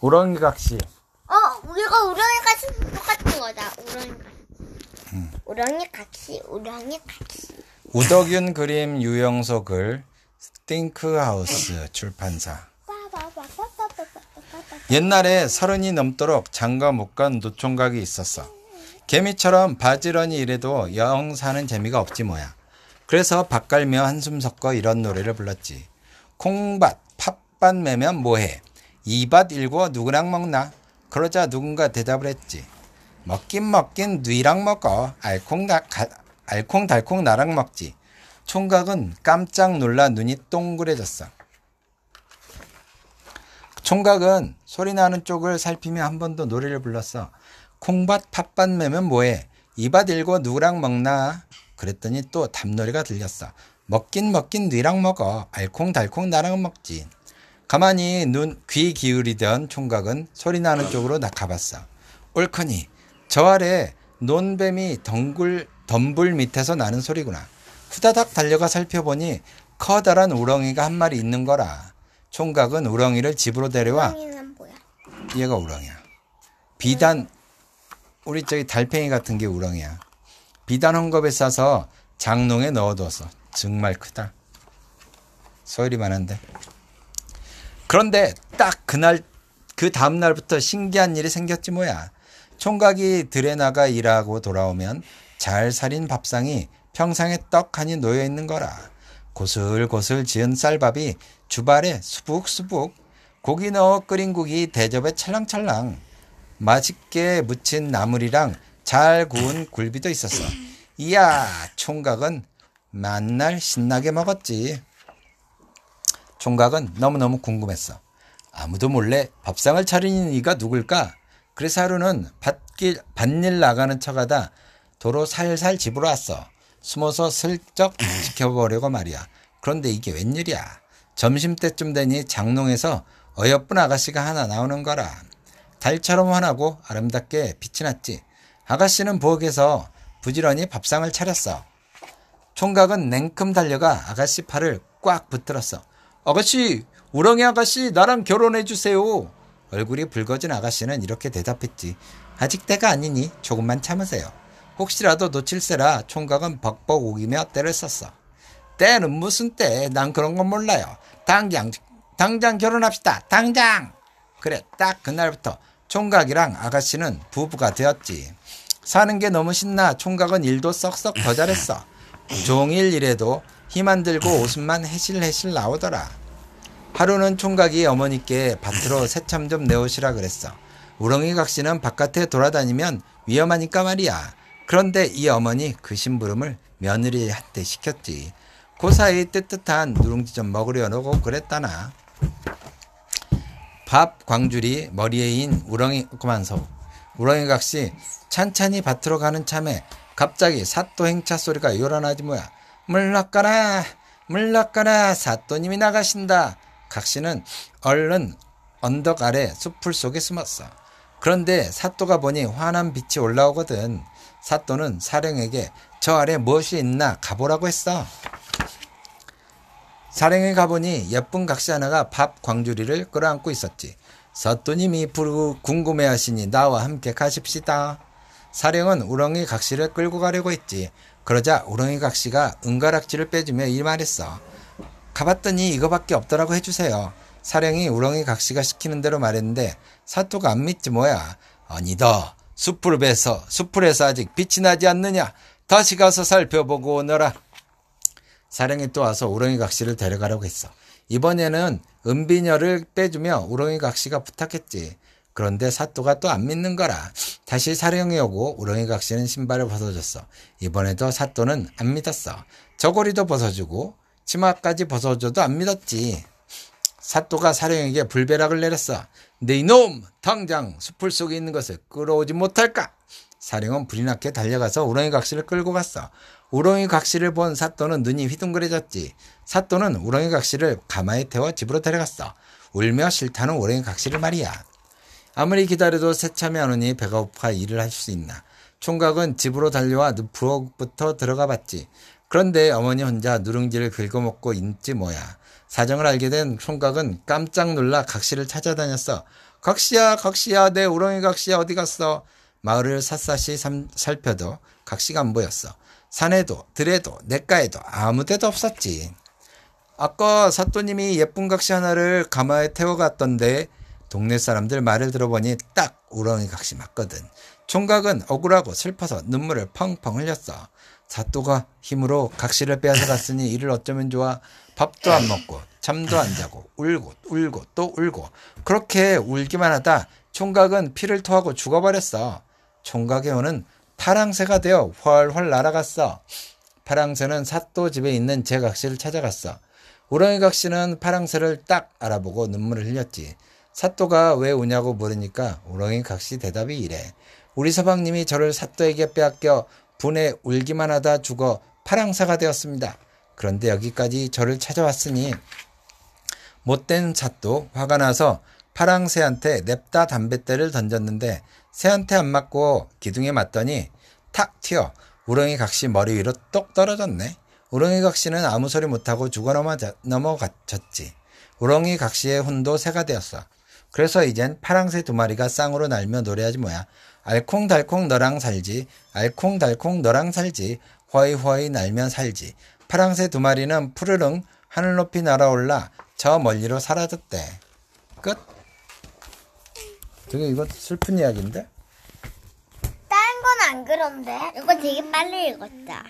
우렁이 각시. 어, 우리가 우렁이 같이 똑같은 거다. 우렁이 같이. 우렁이 같이, 우렁이 같이. 우덕윤 그림 유영소 글 씽크하우스 출판사. 옛날에 서른이 넘도록 장가 못 간 노총각이 있었어. 개미처럼 바지런히 일해도 영 사는 재미가 없지 뭐야. 그래서 밥 갈며 한숨 섞어 이런 노래를 불렀지. 콩밭, 팥밭 매면 뭐해? 이밭 일고 누구랑 먹나? 그러자 누군가 대답을 했지. 먹긴 먹긴 누이랑 먹어. 알콩달콩 나랑 먹지. 총각은 깜짝 놀라 눈이 동그래졌어. 총각은 소리 나는 쪽을 살피며 한 번 더 노래를 불렀어. 콩밭 팥밭 매면 뭐해? 이밭 일고 누구랑 먹나? 그랬더니 또 답노래가 들렸어. 먹긴 먹긴 누이랑 먹어. 알콩달콩 나랑 먹지. 가만히 눈, 귀 기울이던 총각은 소리 나는 쪽으로 나가봤어. 옳거니 저 아래 논뱀이 덩굴, 덤불 밑에서 나는 소리구나. 후다닥 달려가 살펴보니 커다란 우렁이가 한 마리 있는 거라. 총각은 우렁이를 집으로 데려와 우렁이는 뭐야? 얘가 우렁이야. 비단 우리 저기 달팽이 같은 게 우렁이야. 비단 헝겊에 싸서 장롱에 넣어뒀어. 정말 크다. 소리만한데. 그런데 딱 그날 그 다음 날부터 신기한 일이 생겼지 뭐야. 총각이 들에 나가 일하고 돌아오면 잘 살인 밥상이 평상에 떡하니 놓여 있는 거라. 고슬고슬 지은 쌀밥이 주발에 수북수북 고기 넣어 끓인 국이 대접에 찰랑찰랑 맛있게 무친 나물이랑 잘 구운 굴비도 있었어. 이야 총각은 만날 신나게 먹었지. 총각은 너무너무 궁금했어. 아무도 몰래 밥상을 차리는 이가 누굴까? 그래서 하루는 밭길, 밭일 나가는 척하다 도로 살살 집으로 왔어. 숨어서 슬쩍 지켜보려고 말이야. 그런데 이게 웬일이야. 점심때쯤 되니 장롱에서 어여쁜 아가씨가 하나 나오는 거라. 달처럼 환하고 아름답게 빛이 났지. 아가씨는 부엌에서 부지런히 밥상을 차렸어. 총각은 냉큼 달려가 아가씨 팔을 꽉 붙들었어. 아가씨, 우렁이 아가씨, 나랑 결혼해 주세요. 얼굴이 붉어진 아가씨는 이렇게 대답했지. 아직 때가 아니니 조금만 참으세요. 혹시라도 놓칠세라 총각은 벅벅 우기며 때를 썼어. 때는 무슨 때? 난 그런 건 몰라요. 당장, 당장 결혼합시다. 당장! 그래, 딱 그날부터 총각이랑 아가씨는 부부가 되었지. 사는 게 너무 신나 총각은 일도 썩썩 더 잘했어. 종일 일해도 힘안 들고 웃음만 해실해실 나오더라. 하루는 총각이 어머니께 밭으로 새참 좀 내오시라 그랬어. 우렁이 각시는 바깥에 돌아다니면 위험하니까 말이야. 그런데 이 어머니 그 심부름을 며느리한테 시켰지. 그 사이 뜨뜻한 누룽지 좀 먹으려 놓고 그랬다나. 밥 광줄이 머리에 인 우렁이 그만서 우렁이 각시 찬찬히 밭으로 가는 참에 갑자기 사또 행차 소리가 요란하지 뭐야. 물러가라 물러가라 사또님이 나가신다. 각시는 얼른 언덕 아래 숲풀 속에 숨었어. 그런데 사또가 보니 환한 빛이 올라오거든. 사또는 사령에게 저 아래 무엇이 있나 가보라고 했어. 사령에 가보니 예쁜 각시 하나가 밥 광주리를 끌어안고 있었지. 사또님이 부르고 궁금해하시니 나와 함께 가십시다. 사령은 우렁이 각시를 끌고 가려고 했지. 그러자 우렁이 각 시가 은가락지를 빼주며 이 말했어. 가봤더니 이거밖에 없더라고 해주세요. 사령이 우렁이 각 시가 시키는 대로 말했는데 사또가 안 믿지 뭐야. 아니다. 숲을 베서 숲풀에서 아직 빛이 나지 않느냐. 다시 가서 살펴보고 오너라. 사령이 또 와서 우렁이 각 시를 데려가라고 했어. 이번에는 은비녀를 빼주며 우렁이 각 시가 부탁했지. 그런데 사또가 또 안 믿는 거라. 다시 사령이 오고 우렁이 각시는 신발을 벗어줬어. 이번에도 사또는 안 믿었어. 저고리도 벗어주고 치마까지 벗어줘도 안 믿었지. 사또가 사령에게 불벼락을 내렸어. 네 이놈! 당장 숲풀 속에 있는 것을 끌어오지 못할까? 사령은 불이 나게 달려가서 우렁이 각시를 끌고 갔어. 우렁이 각시를 본 사또는 눈이 휘둥그레졌지. 사또는 우렁이 각시를 가마에 태워 집으로 데려갔어. 울며 싫다는 우렁이 각시를 말이야. 아무리 기다려도 새참이 안 오니 배가 고파 일을 할 수 있나. 총각은 집으로 달려와 부엌부터 들어가 봤지. 그런데 어머니 혼자 누룽지를 긁어먹고 있지 뭐야. 사정을 알게 된 총각은 깜짝 놀라 각시를 찾아다녔어. 각시야, 각시야, 내 우렁이 각시야 어디 갔어? 마을을 샅샅이 삼- 살펴도 각시가 안 보였어. 산에도 들에도 냇가에도 아무 데도 없었지. 아까 사또님이 예쁜 각시 하나를 가마에 태워갔던데 동네 사람들 말을 들어보니 딱 우렁이 각시 맞거든. 총각은 억울하고 슬퍼서 눈물을 펑펑 흘렸어. 사또가 힘으로 각시를 빼앗아 갔으니 이를 어쩌면 좋아. 밥도 안 먹고 잠도 안 자고 울고 울고 또 울고 그렇게 울기만 하다 총각은 피를 토하고 죽어버렸어. 총각의 혼은 파랑새가 되어 훨훨 날아갔어. 파랑새는 사또 집에 있는 제 각시를 찾아갔어. 우렁이 각시는 파랑새를 딱 알아보고 눈물을 흘렸지. 사또가 왜 우냐고 물으니까 우렁이 각시 대답이 이래. 우리 서방님이 저를 사또에게 빼앗겨 분에 울기만 하다 죽어 파랑새가 되었습니다. 그런데 여기까지 저를 찾아왔으니 못된 사또 화가 나서 파랑새한테 냅다 담뱃대를 던졌는데 새한테 안 맞고 기둥에 맞더니 탁 튀어 우렁이 각시 머리 위로 똑 떨어졌네. 우렁이 각시는 아무 소리 못하고 죽어 넘어갔지. 우렁이 각시의 혼도 새가 되었어. 그래서 이젠 파랑새 두 마리가 쌍으로 날며 노래하지 뭐야. 알콩달콩 너랑 살지. 알콩달콩 너랑 살지. 허이허이 날면 살지. 파랑새 두 마리는 푸르릉 하늘 높이 날아올라 저 멀리로 사라졌대. 끝. 되게 이거 슬픈 이야기인데? 다른 건안 그런데? 이거 되게 빨리 읽었다.